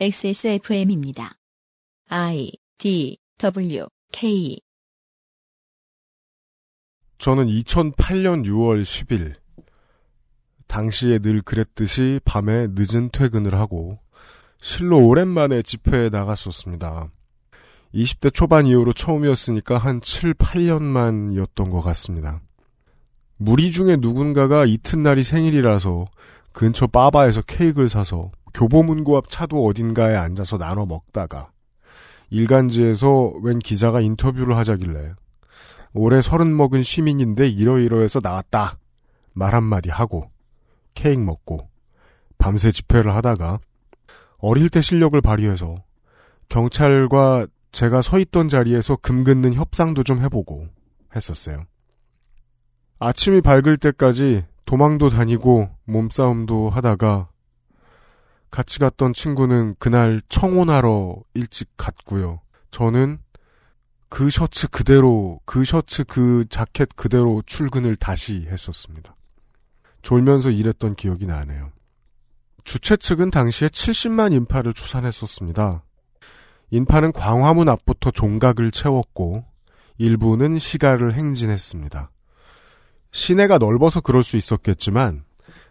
XSFM입니다. I D W K 저는 2008년 6월 10일 당시에 늘 그랬듯이 밤에 늦은 퇴근을 하고 실로 오랜만에 집회에 나갔었습니다. 20대 초반 이후로 처음이었으니까 한 7, 8년만이었던 것 같습니다. 무리 중에 누군가가 이튿날이 생일이라서 근처 바바에서 케이크를 사서 교보문고 앞 차도 어딘가에 앉아서 나눠 먹다가 일간지에서 웬 기자가 인터뷰를 하자길래 올해 서른 먹은 시민인데 이러이러해서 나왔다 말 한마디 하고 케이크 먹고 밤새 집회를 하다가 어릴 때 실력을 발휘해서 경찰과 제가 서 있던 자리에서 금 긋는 협상도 좀 해보고 했었어요. 아침이 밝을 때까지 도망도 다니고 몸싸움도 하다가 같이 갔던 친구는 그날 청혼하러 일찍 갔고요. 저는 그 셔츠 그대로, 그 셔츠 그 자켓 그대로 출근을 다시 했었습니다. 졸면서 일했던 기억이 나네요. 주최 측은 당시에 70만 인파를 추산했었습니다. 인파는 광화문 앞부터 종각을 채웠고 일부는 시가를 행진했습니다. 시내가 넓어서 그럴 수 있었겠지만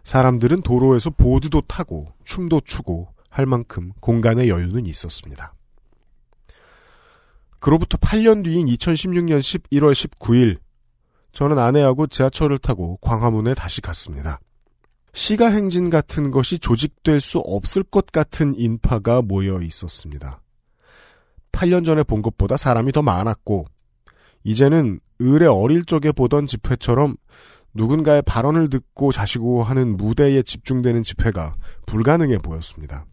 사람들은 도로에서 보드도 타고 춤도 추고 할 만큼 공간의 여유는 있었습니다. 그로부터 8년 뒤인 2016년 11월 19일 저는 아내하고 지하철을 타고 광화문에 다시 갔습니다. 시가 행진 같은 것이 조직될 수 없을 것 같은 인파가 모여 있었습니다. 8년 전에 본 것보다 사람이 더 많았고 이제는 을의 어릴 적에 보던 집회처럼 누군가의 발언을 듣고 자시고 하는 무대에 집중되는 집회가 불가능해 보였습니다.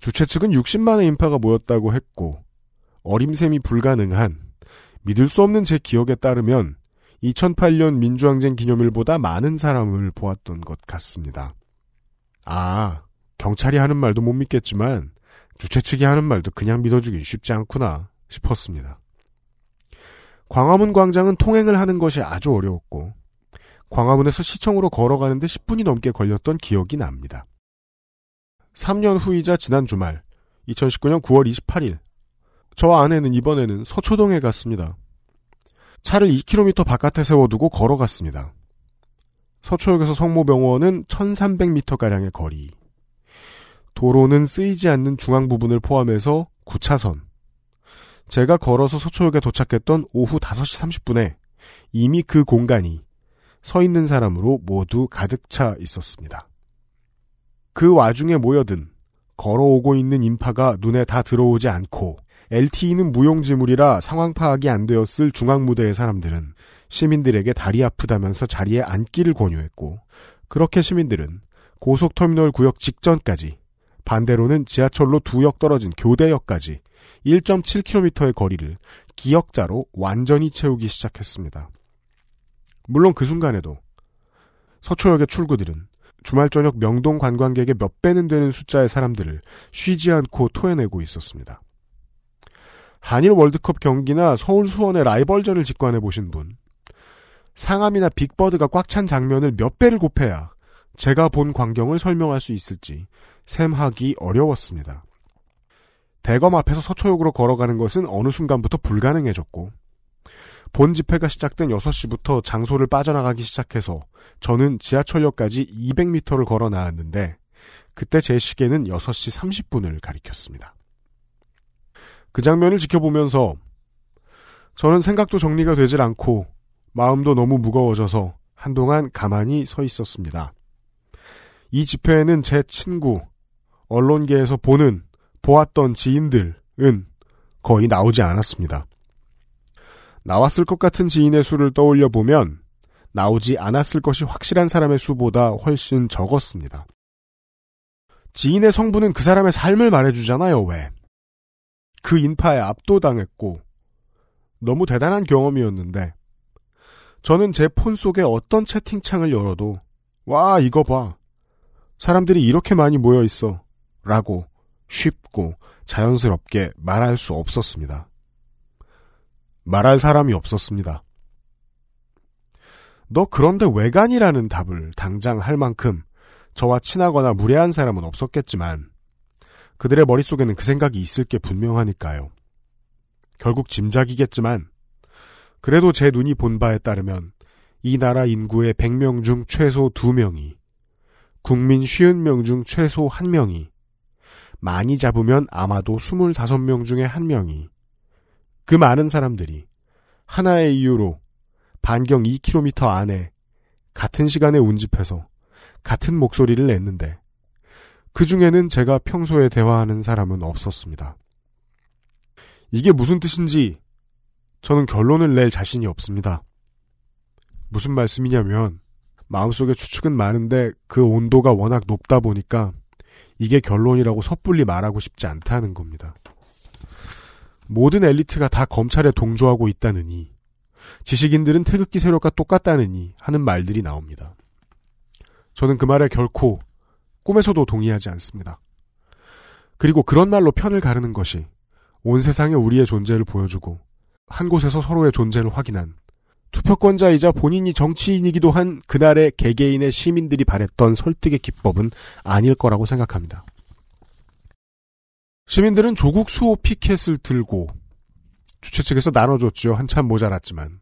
주최 측은 60만의 인파가 모였다고 했고 어림셈이 불가능한 믿을 수 없는 제 기억에 따르면 2008년 민주항쟁 기념일보다 많은 사람을 보았던 것 같습니다. 아, 경찰이 하는 말도 못 믿겠지만 주최 측이 하는 말도 그냥 믿어주긴 쉽지 않구나 싶었습니다. 광화문 광장은 통행을 하는 것이 아주 어려웠고 광화문에서 시청으로 걸어가는데 10분이 넘게 걸렸던 기억이 납니다. 3년 후이자 지난 주말 2019년 9월 28일 저와 아내는 이번에는 서초동에 갔습니다. 차를 2km 바깥에 세워두고 걸어갔습니다. 서초역에서 성모병원은 1300m가량의 거리. 도로는 쓰이지 않는 중앙 부분을 포함해서 9차선. 제가 걸어서 서초역에 도착했던 오후 5시 30분에 이미 그 공간이 서 있는 사람으로 모두 가득 차 있었습니다. 그 와중에 모여든 걸어오고 있는 인파가 눈에 다 들어오지 않고 LTE는 무용지물이라 상황 파악이 안 되었을 중앙무대의 사람들은 시민들에게 다리 아프다면서 자리에 앉기를 권유했고 그렇게 시민들은 고속터미널 구역 직전까지 반대로는 지하철로 두 역 떨어진 교대역까지 1.7km의 거리를 기역자로 완전히 채우기 시작했습니다. 물론 그 순간에도 서초역의 출구들은 주말 저녁 명동 관광객의 몇 배는 되는 숫자의 사람들을 쉬지 않고 토해내고 있었습니다. 한일 월드컵 경기나 서울 수원의 라이벌전을 직관해 보신 분, 상암이나 빅버드가 꽉 찬 장면을 몇 배를 곱해야 제가 본 광경을 설명할 수 있을지 셈하기 어려웠습니다. 대검 앞에서 서초역으로 걸어가는 것은 어느 순간부터 불가능해졌고 본 집회가 시작된 6시부터 장소를 빠져나가기 시작해서 저는 지하철역까지 200m를 걸어 나왔는데 그때 제 시계는 6시 30분을 가리켰습니다. 그 장면을 지켜보면서 저는 생각도 정리가 되질 않고 마음도 너무 무거워져서 한동안 가만히 서 있었습니다. 이 집회에는 제 친구, 언론계에서 보는, 보았던 지인들은 거의 나오지 않았습니다. 나왔을 것 같은 지인의 수를 떠올려 보면 나오지 않았을 것이 확실한 사람의 수보다 훨씬 적었습니다. 지인의 성분은 그 사람의 삶을 말해주잖아요, 왜? 그 인파에 압도당했고, 너무 대단한 경험이었는데, 저는 제 폰 속에 어떤 채팅창을 열어도, 와, 이거 봐. 사람들이 이렇게 많이 모여 있어. 라고 쉽고 자연스럽게 말할 수 없었습니다. 말할 사람이 없었습니다. 너 그런데 외간이라는 답을 당장 할 만큼 저와 친하거나 무례한 사람은 없었겠지만 그들의 머릿속에는 그 생각이 있을 게 분명하니까요. 결국 짐작이겠지만 그래도 제 눈이 본 바에 따르면 이 나라 인구의 100명 중 최소 2명이 국민 50명 중 최소 1명이 많이 잡으면 아마도 25명 중에 1명이 그 많은 사람들이 하나의 이유로 반경 2km 안에 같은 시간에 운집해서 같은 목소리를 냈는데 그 중에는 제가 평소에 대화하는 사람은 없었습니다. 이게 무슨 뜻인지 저는 결론을 낼 자신이 없습니다. 무슨 말씀이냐면 마음속에 추측은 많은데 그 온도가 워낙 높다 보니까 이게 결론이라고 섣불리 말하고 싶지 않다는 겁니다. 모든 엘리트가 다 검찰에 동조하고 있다느니 지식인들은 태극기 세력과 똑같다느니 하는 말들이 나옵니다. 저는 그 말에 결코 꿈에서도 동의하지 않습니다. 그리고 그런 말로 편을 가르는 것이 온 세상에 우리의 존재를 보여주고 한 곳에서 서로의 존재를 확인한 투표권자이자 본인이 정치인이기도 한 그날의 개개인의 시민들이 바랬던 설득의 기법은 아닐 거라고 생각합니다. 시민들은 조국 수호 피켓을 들고 주최 측에서 나눠줬죠. 한참 모자랐지만.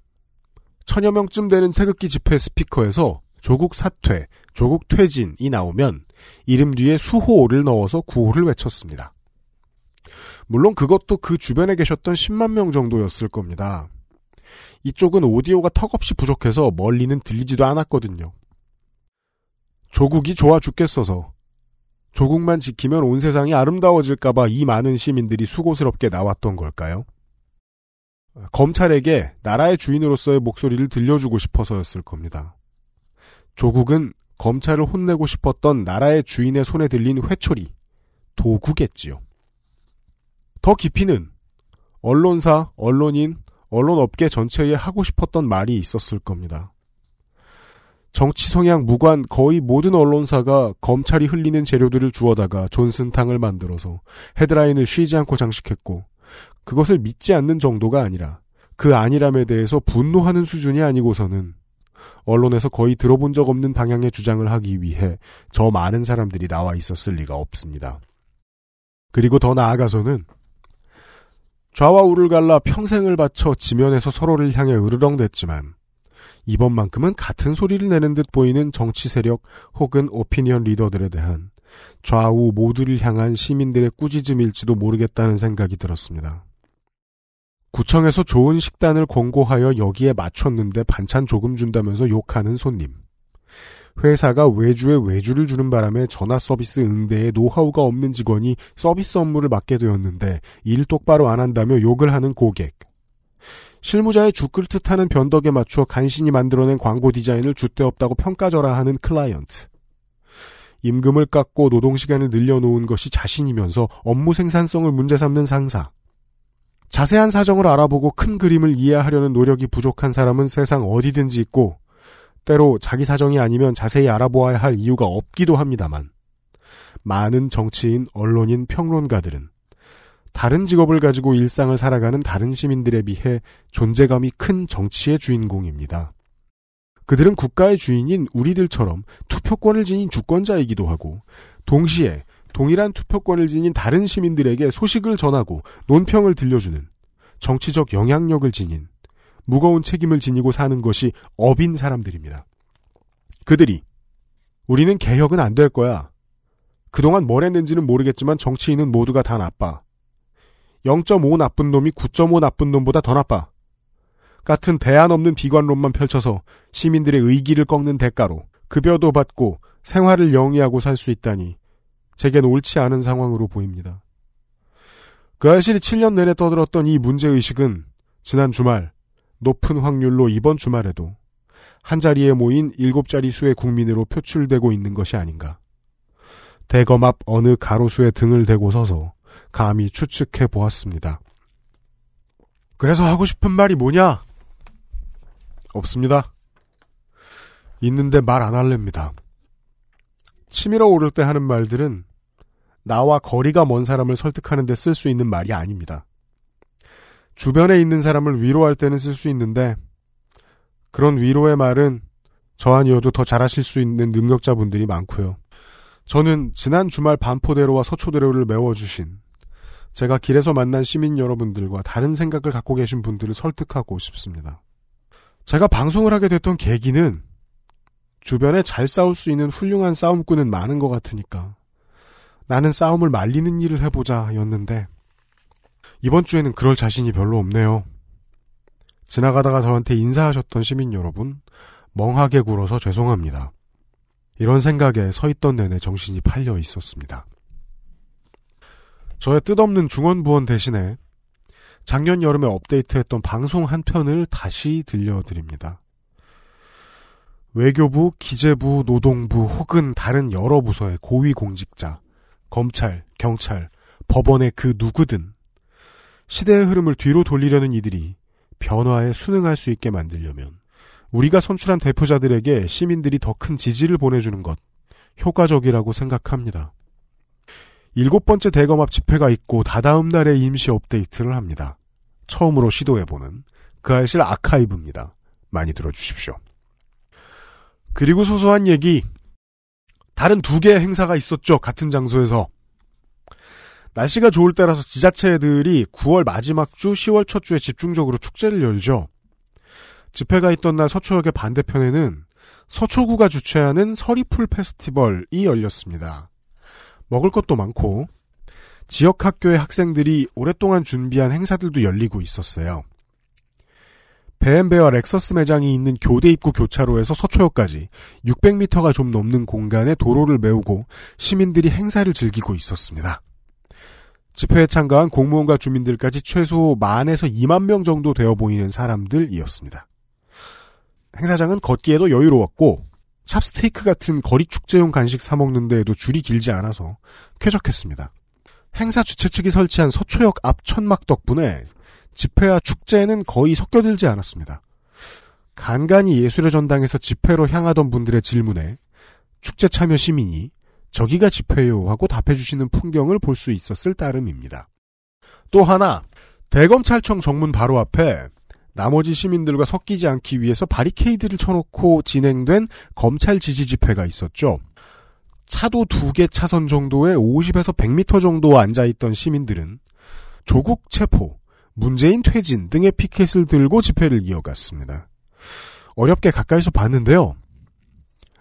천여 명쯤 되는 태극기 집회 스피커에서 조국 사퇴, 조국 퇴진이 나오면 이름 뒤에 수호를 넣어서 구호를 외쳤습니다. 물론 그것도 그 주변에 계셨던 10만 명 정도였을 겁니다. 이쪽은 오디오가 턱없이 부족해서 멀리는 들리지도 않았거든요. 조국이 좋아 죽겠어서 조국만 지키면 온 세상이 아름다워질까봐 이 많은 시민들이 수고스럽게 나왔던 걸까요? 검찰에게 나라의 주인으로서의 목소리를 들려주고 싶어서였을 겁니다. 조국은 검찰을 혼내고 싶었던 나라의 주인의 손에 들린 회초리, 도구겠지요. 더 깊이는 언론사, 언론인, 언론업계 전체에 하고 싶었던 말이 있었을 겁니다. 정치 성향 무관 거의 모든 언론사가 검찰이 흘리는 재료들을 주워다가 존슨탕을 만들어서 헤드라인을 쉬지 않고 장식했고 그것을 믿지 않는 정도가 아니라 그 아니람에 대해서 분노하는 수준이 아니고서는 언론에서 거의 들어본 적 없는 방향의 주장을 하기 위해 저 많은 사람들이 나와 있었을 리가 없습니다. 그리고 더 나아가서는 좌와 우를 갈라 평생을 바쳐 지면에서 서로를 향해 으르렁댔지만 이번만큼은 같은 소리를 내는 듯 보이는 정치 세력 혹은 오피니언 리더들에 대한 좌우 모두를 향한 시민들의 꾸짖음일지도 모르겠다는 생각이 들었습니다. 구청에서 좋은 식단을 권고하여 여기에 맞췄는데 반찬 조금 준다면서 욕하는 손님. 회사가 외주에 외주를 주는 바람에 전화 서비스 응대에 노하우가 없는 직원이 서비스 업무를 맡게 되었는데 일 똑바로 안 한다며 욕을 하는 고객. 실무자의 죽을 듯하는 변덕에 맞추어 간신히 만들어낸 광고 디자인을 줏대없다고 평가절하 하는 클라이언트. 임금을 깎고 노동시간을 늘려놓은 것이 자신이면서 업무 생산성을 문제 삼는 상사. 자세한 사정을 알아보고 큰 그림을 이해하려는 노력이 부족한 사람은 세상 어디든지 있고 때로 자기 사정이 아니면 자세히 알아보아야 할 이유가 없기도 합니다만 많은 정치인, 언론인, 평론가들은 다른 직업을 가지고 일상을 살아가는 다른 시민들에 비해 존재감이 큰 정치의 주인공입니다. 그들은 국가의 주인인 우리들처럼 투표권을 지닌 주권자이기도 하고 동시에 동일한 투표권을 지닌 다른 시민들에게 소식을 전하고 논평을 들려주는 정치적 영향력을 지닌 무거운 책임을 지니고 사는 것이 업인 사람들입니다. 그들이 우리는 개혁은 안 될 거야. 그동안 뭘 했는지는 모르겠지만 정치인은 모두가 다 나빠. 0.5 나쁜 놈이 9.5 나쁜 놈보다 더 나빠. 같은 대안 없는 비관론만 펼쳐서 시민들의 의기를 꺾는 대가로 급여도 받고 생활을 영위하고 살 수 있다니 제겐 옳지 않은 상황으로 보입니다. 그 알실이 7년 내내 떠들었던 이 문제의식은 지난 주말 높은 확률로 이번 주말에도 한자리에 모인 7자리 수의 국민으로 표출되고 있는 것이 아닌가. 대검 앞 어느 가로수에 등을 대고 서서 감히 추측해 보았습니다. 그래서 하고 싶은 말이 뭐냐? 없습니다. 있는데 말 안 할랍니다. 치밀어 오를 때 하는 말들은 나와 거리가 먼 사람을 설득하는 데 쓸 수 있는 말이 아닙니다. 주변에 있는 사람을 위로할 때는 쓸 수 있는데 그런 위로의 말은 저 아니어도 더 잘하실 수 있는 능력자분들이 많고요. 저는 지난 주말 반포대로와 서초대로를 메워주신 제가 길에서 만난 시민 여러분들과 다른 생각을 갖고 계신 분들을 설득하고 싶습니다. 제가 방송을 하게 됐던 계기는 주변에 잘 싸울 수 있는 훌륭한 싸움꾼은 많은 것 같으니까 나는 싸움을 말리는 일을 해보자 였는데 이번 주에는 그럴 자신이 별로 없네요. 지나가다가 저한테 인사하셨던 시민 여러분 멍하게 굴어서 죄송합니다. 이런 생각에 서 있던 내내 정신이 팔려 있었습니다. 저의 뜻없는 중원부원 대신에 작년 여름에 업데이트했던 방송 한 편을 다시 들려드립니다. 외교부, 기재부, 노동부 혹은 다른 여러 부서의 고위 공직자, 검찰, 경찰, 법원의 그 누구든 시대의 흐름을 뒤로 돌리려는 이들이 변화에 순응할 수 있게 만들려면 우리가 선출한 대표자들에게 시민들이 더 큰 지지를 보내주는 것 효과적이라고 생각합니다. 일곱 번째 대검합 집회가 있고 다다음 날에 임시 업데이트를 합니다. 처음으로 시도해보는 그 알실 아카이브입니다. 많이 들어주십시오. 그리고 소소한 얘기. 다른 두 개의 행사가 있었죠. 같은 장소에서. 날씨가 좋을 때라서 지자체들이 9월 마지막 주, 10월 첫 주에 집중적으로 축제를 열죠. 집회가 있던 날 서초역의 반대편에는 서초구가 주최하는 서리풀 페스티벌이 열렸습니다. 먹을 것도 많고 지역 학교의 학생들이 오랫동안 준비한 행사들도 열리고 있었어요. 베엠베와 렉서스 매장이 있는 교대 입구 교차로에서 서초역까지 600m가 좀 넘는 공간에 도로를 메우고 시민들이 행사를 즐기고 있었습니다. 집회에 참가한 공무원과 주민들까지 최소 만에서 2만 명 정도 되어 보이는 사람들이었습니다. 행사장은 걷기에도 여유로웠고 찹스테이크 같은 거리 축제용 간식 사 먹는 데에도 줄이 길지 않아서 쾌적했습니다. 행사 주최 측이 설치한 서초역 앞 천막 덕분에 집회와 축제는 거의 섞여들지 않았습니다. 간간히 예술의 전당에서 집회로 향하던 분들의 질문에 축제 참여 시민이 저기가 집회요 하고 답해주시는 풍경을 볼 수 있었을 따름입니다. 또 하나 대검찰청 정문 바로 앞에 나머지 시민들과 섞이지 않기 위해서 바리케이드를 쳐놓고 진행된 검찰 지지 집회가 있었죠. 차도 두 개 차선 정도에 50에서 100m 정도 앉아있던 시민들은 조국 체포, 문재인 퇴진 등의 피켓을 들고 집회를 이어갔습니다. 어렵게 가까이서 봤는데요.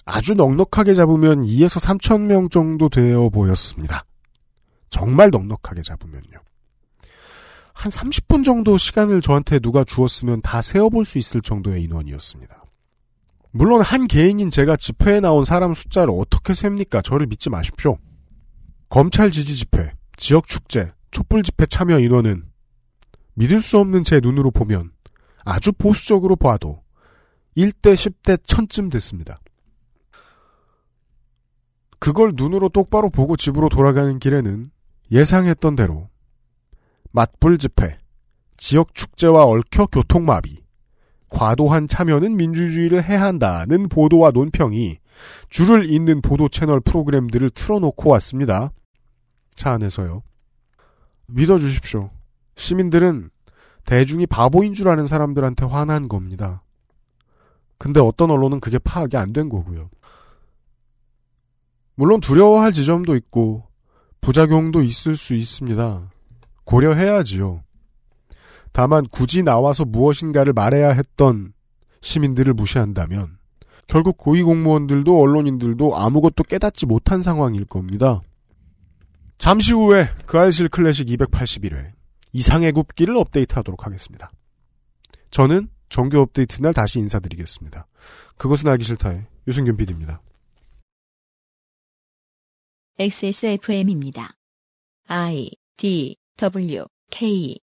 아주 넉넉하게 잡으면 2에서 3천 명 정도 되어 보였습니다. 정말 넉넉하게 잡으면요. 한 30분 정도 시간을 저한테 누가 주었으면 다 세어볼 수 있을 정도의 인원이었습니다. 물론 한 개인인 제가 집회에 나온 사람 숫자를 어떻게 셉니까? 저를 믿지 마십시오. 검찰 지지 집회, 지역 축제, 촛불 집회 참여 인원은 믿을 수 없는 제 눈으로 보면 아주 보수적으로 봐도 1대 10대 1000쯤 됐습니다. 그걸 눈으로 똑바로 보고 집으로 돌아가는 길에는 예상했던 대로 맞불 집회, 지역 축제와 얽혀 교통마비, 과도한 참여는 민주주의를 해한다는 보도와 논평이 줄을 잇는 보도 채널 프로그램들을 틀어놓고 왔습니다. 차 안에서요. 믿어주십시오. 시민들은 대중이 바보인 줄 아는 사람들한테 화난 겁니다. 근데 어떤 언론은 그게 파악이 안 된 거고요. 물론 두려워할 지점도 있고 부작용도 있을 수 있습니다. 고려해야지요. 다만 굳이 나와서 무엇인가를 말해야 했던 시민들을 무시한다면 결국 고위공무원들도 언론인들도 아무것도 깨닫지 못한 상황일 겁니다. 잠시 후에 그 알실 클래식 281회 이상의 굽기를 업데이트하도록 하겠습니다. 저는 정규 업데이트 날 다시 인사드리겠습니다. 그것은 알기 싫다의 유승균 PD입니다. XSFM입니다. I D W K